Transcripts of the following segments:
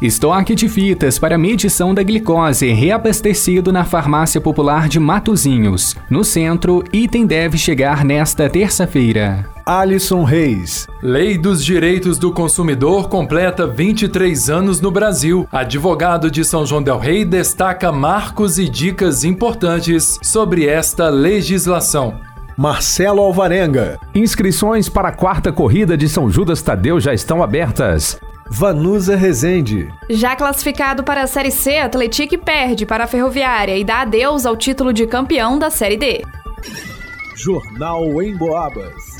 Estoque de fitas para medição da glicose reabastecido na Farmácia Popular de Matozinhos. No centro, item deve chegar nesta terça-feira. Alisson Reis. Lei dos Direitos do Consumidor completa 23 anos no Brasil. Advogado de São João del Rei destaca marcos e dicas importantes sobre esta legislação. Marcelo Alvarenga. Inscrições para a quarta corrida de São Judas Tadeu já estão abertas. Vanusa Rezende. Já classificado para a Série C, Atlético perde para a Ferroviária e dá adeus ao título de campeão da Série D. Jornal em Boabas.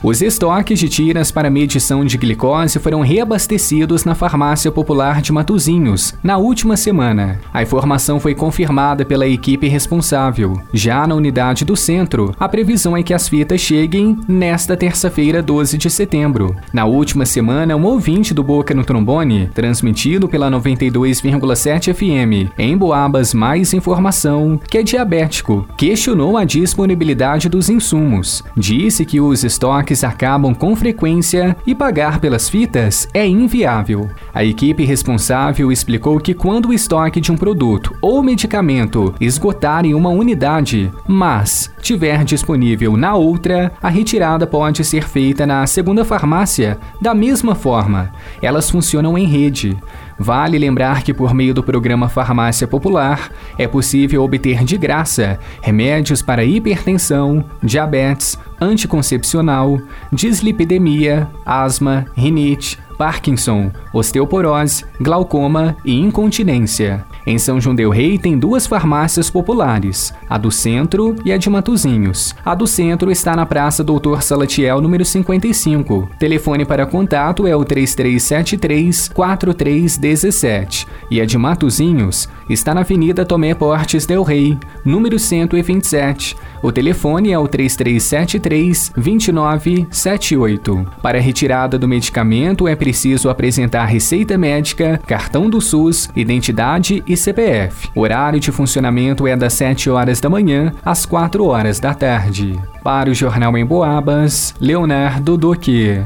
Os estoques de tiras para medição de glicose foram reabastecidos na Farmácia Popular de Matozinhos na última semana. A informação foi confirmada pela equipe responsável. Já na unidade do centro, a previsão é que as fitas cheguem nesta terça-feira, 12 de setembro. Na última semana, um ouvinte do Boca no Trombone, transmitido pela 92,7 FM em Boabas Mais Informação, que é diabético, questionou a disponibilidade dos insumos. Disse que os estoques estoques acabam com frequência e pagar pelas fitas é inviável. A equipe responsável explicou que quando o estoque de um produto ou medicamento esgotar em uma unidade, mas tiver disponível na outra, a retirada pode ser feita na segunda farmácia da mesma forma. Elas funcionam em rede. Vale lembrar que, por meio do programa Farmácia Popular, é possível obter de graça remédios para hipertensão, diabetes, anticoncepcional, dislipidemia, asma, rinite, Parkinson, osteoporose, glaucoma e incontinência. Em São João del Rei tem duas farmácias populares, a do centro e a de Matozinhos. A do centro está na Praça Doutor Salatiel, número 55. Telefone para contato é o 3373 4317. E a de Matozinhos está na Avenida Tomé Portes del Rei, número 127. O telefone é o 3373 2978. Para retirada do medicamento é preciso apresentar receita médica, cartão do SUS, identidade e CPF. Horário de funcionamento é das 7 horas da manhã às 4 horas da tarde. Para o Jornal em Boabas, Leonardo Duque.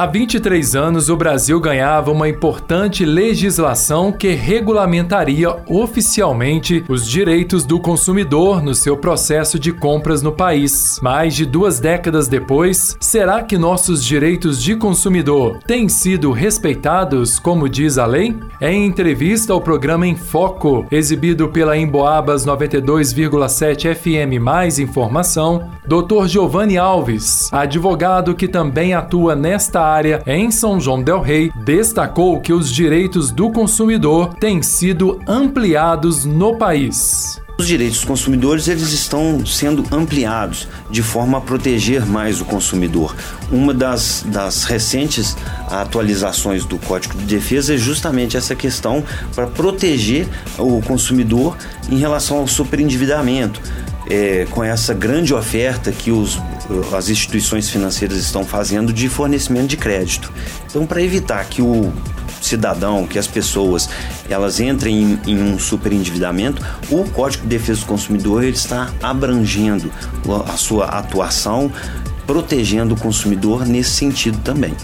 Há 23 anos, o Brasil ganhava uma importante legislação que regulamentaria oficialmente os direitos do consumidor no seu processo de compras no país. Mais de duas décadas depois, será que nossos direitos de consumidor têm sido respeitados, como diz a lei? Em entrevista ao programa Em Foco, exibido pela Emboabas 92,7 FM Mais Informação, Dr. Giovanni Alves, advogado que também atua nesta área em São João del Rei, destacou que os direitos do consumidor têm sido ampliados no país. Os direitos dos consumidores eles estão sendo ampliados de forma a proteger mais o consumidor. Uma das, das recentes atualizações do Código de Defesa é justamente essa questão para proteger o consumidor em relação ao superendividamento. É, com essa grande oferta que os as instituições financeiras estão fazendo de fornecimento de crédito. Então, para evitar que o cidadão, que as pessoas elas entrem em, em um superendividamento, o Código de Defesa do Consumidor ele está abrangendo a sua atuação, protegendo o consumidor nesse sentido também.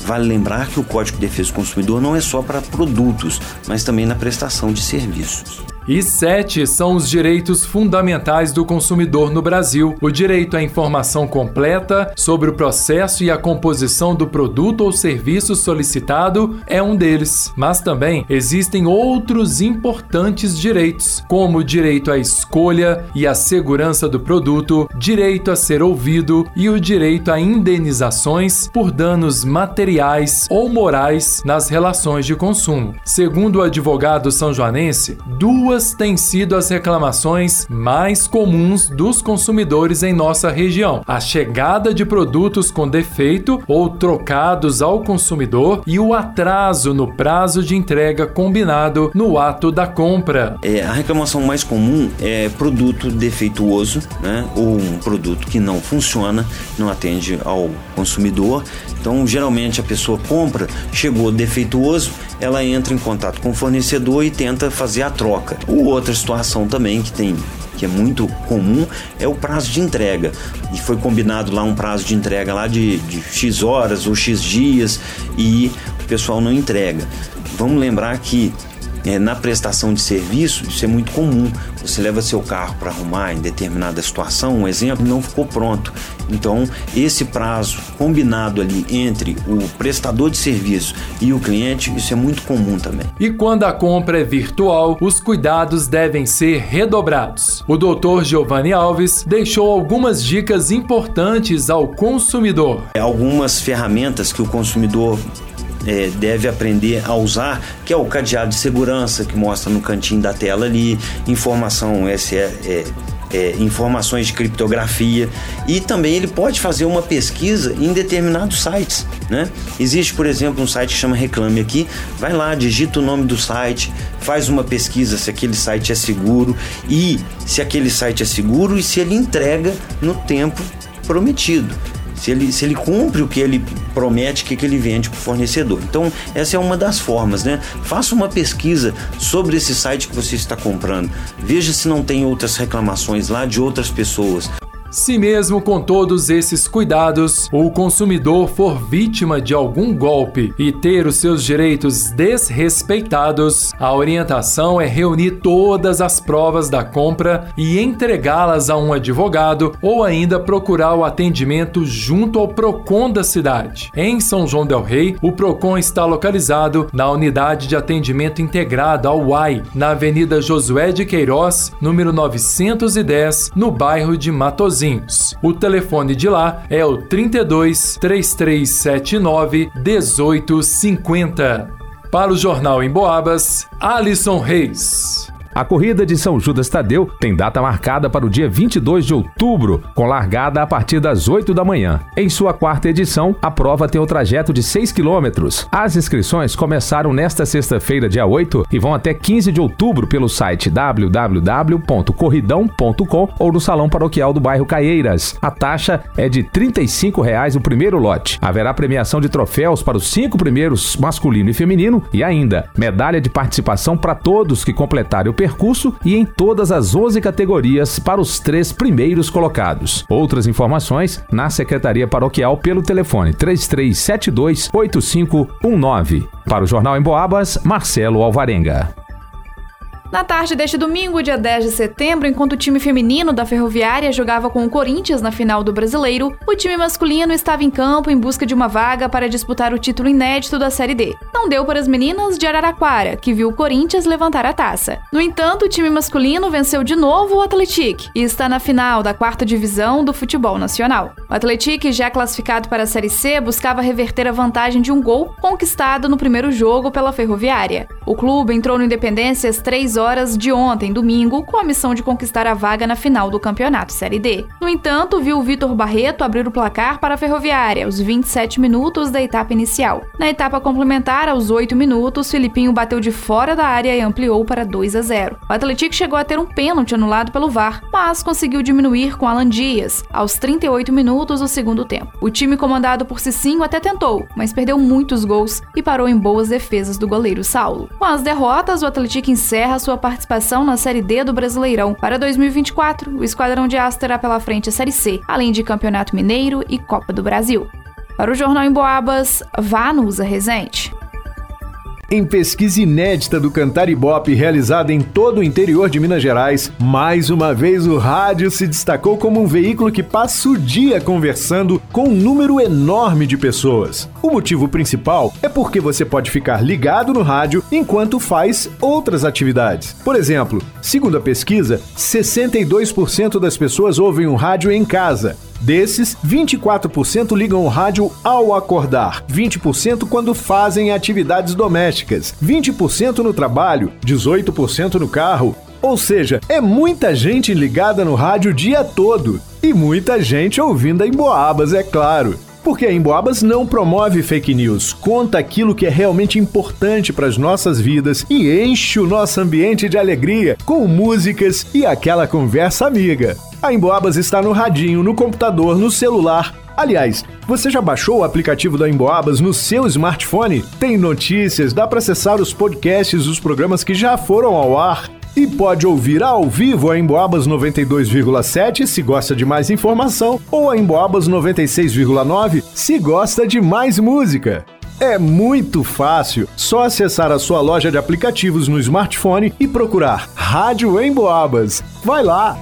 Vale lembrar que o Código de Defesa do Consumidor não é só para produtos, mas também na prestação de serviços. E sete são os direitos fundamentais do consumidor no Brasil: o direito à informação completa sobre o processo e a composição do produto ou serviço solicitado é um deles. Mas também existem outros importantes direitos, como o direito à escolha e à segurança do produto, direito a ser ouvido e o direito a indenizações por danos materiais ou morais nas relações de consumo. Segundo o advogado são joanense, duas duas têm sido as reclamações mais comuns dos consumidores em nossa região: a chegada de produtos com defeito ou trocados ao consumidor e o atraso no prazo de entrega combinado no ato da compra. É, a reclamação mais comum é produto defeituoso, né, ou um produto que não funciona, não atende ao consumidor. Então, geralmente a pessoa compra, chegou defeituoso, ela entra em contato com o fornecedor e tenta fazer a troca. Ou outra situação também que tem que é muito comum, é o prazo de entrega. E foi combinado lá um prazo de entrega lá de, de X horas ou X dias e o pessoal não entrega. Vamos lembrar que é, na prestação de serviço, isso é muito comum. Você leva seu carro para arrumar em determinada situação, um exemplo, não ficou pronto. Então, esse prazo combinado ali entre o prestador de serviço e o cliente, isso é muito comum também. E quando a compra é virtual, os cuidados devem ser redobrados. O Dr. Giovanni Alves deixou algumas dicas importantes ao consumidor. Algumas ferramentas que o consumidor é, deve aprender a usar, que é o cadeado de segurança que mostra no cantinho da tela ali, informação SE, é, é, informações de criptografia e também ele pode fazer uma pesquisa em determinados sites. Né? Existe, por exemplo, um site que chama Reclame Aqui, vai lá, digita o nome do site, faz uma pesquisa se aquele site é seguro e se aquele site é seguro e se ele entrega no tempo prometido se ele, se ele cumpre o que ele promete, o que, que ele vende para o fornecedor. Então, essa é uma das formas, né? Faça uma pesquisa sobre esse site que você está comprando. Veja se não tem outras reclamações lá de outras pessoas. Se mesmo com todos esses cuidados, o consumidor for vítima de algum golpe e ter os seus direitos desrespeitados, a orientação é reunir todas as provas da compra e entregá-las a um advogado ou ainda procurar o atendimento junto ao Procon da cidade. Em São João del Rei, o Procon está localizado na unidade de atendimento integrado ao UAI, na Avenida Josué de Queiroz, número 910, no bairro de O telefone de lá é o 32 3379 1850. Para o Jornal em Boabas, Alisson Reis. A corrida de São Judas Tadeu tem data marcada para o dia 22 de outubro, com largada a partir das 8 da manhã. Em sua quarta edição, a prova tem o trajeto de 6 quilômetros. As inscrições começaram nesta sexta-feira, dia 8, e vão até 15 de outubro pelo site www.corridão.com ou no Salão Paroquial do bairro Caieiras. A taxa é de 35 reais o primeiro lote. Haverá premiação de troféus para os cinco primeiros, masculino e feminino, e ainda medalha de participação para todos que completarem o percurso percurso e em todas as 11 categorias para os três primeiros colocados. Outras informações na Secretaria Paroquial pelo telefone 3372 8519. Para o Jornal em Boabas, Marcelo Alvarenga. Na tarde deste domingo, dia 10 de setembro, enquanto o time feminino da Ferroviária jogava com o Corinthians na final do Brasileiro, o time masculino estava em campo em busca de uma vaga para disputar o título inédito da Série D. Não deu para as meninas de Araraquara, que viu o Corinthians levantar a taça. No entanto, o time masculino venceu de novo o Atletic e está na final da quarta divisão do futebol nacional. O Atletic, já classificado para a Série C, buscava reverter a vantagem de um gol conquistado no primeiro jogo pela Ferroviária. O clube entrou no Independência às 3 horas de ontem, domingo, com a missão de conquistar a vaga na final do Campeonato Série D. No entanto, viu Vitor Barreto abrir o placar para a Ferroviária aos 27 minutos da etapa inicial. Na etapa complementar, aos 8 minutos, Filipinho bateu de fora da área e ampliou para 2 a 0. O Atlético chegou a ter um pênalti anulado pelo VAR, mas conseguiu diminuir com Alan Dias aos 38 minutos do segundo tempo. O time comandado por Cicinho até tentou, mas perdeu muitos gols e parou em boas defesas do goleiro Saulo. Com as derrotas, o Atlético encerra sua participação na Série D do Brasileirão. Para 2024, o Esquadrão de Aço terá pela frente a Série C, além de Campeonato Mineiro e Copa do Brasil. Para o Jornal em Boabas, vá no Usa Resente. Em pesquisa inédita do Cantar Ibope realizada em todo o interior de Minas Gerais, mais uma vez o rádio se destacou como um veículo que passa o dia conversando com um número enorme de pessoas. O motivo principal é porque você pode ficar ligado no rádio enquanto faz outras atividades. Por exemplo, segundo a pesquisa, 62% das pessoas ouvem o rádio em casa, Desses, 24% ligam o rádio ao acordar, 20% quando fazem atividades domésticas, 20% no trabalho, 18% no carro Ou seja, é muita gente ligada no rádio o dia todo. E muita gente ouvindo a Emboabas, é claro. Porque a Emboabas não promove fake news, conta aquilo que é realmente importante para as nossas vidas e enche o nosso ambiente de alegria com músicas e aquela conversa amiga. A Emboabas está no radinho, no computador, no celular. Aliás, você já baixou o aplicativo da Emboabas no seu smartphone? Tem notícias, dá para acessar os podcasts dos programas que já foram ao ar e pode ouvir ao vivo a Emboabas 92,7 se gosta de mais informação ou a Emboabas 96,9 se gosta de mais música. É muito fácil, só acessar a sua loja de aplicativos no smartphone e procurar Rádio Emboabas. Vai lá!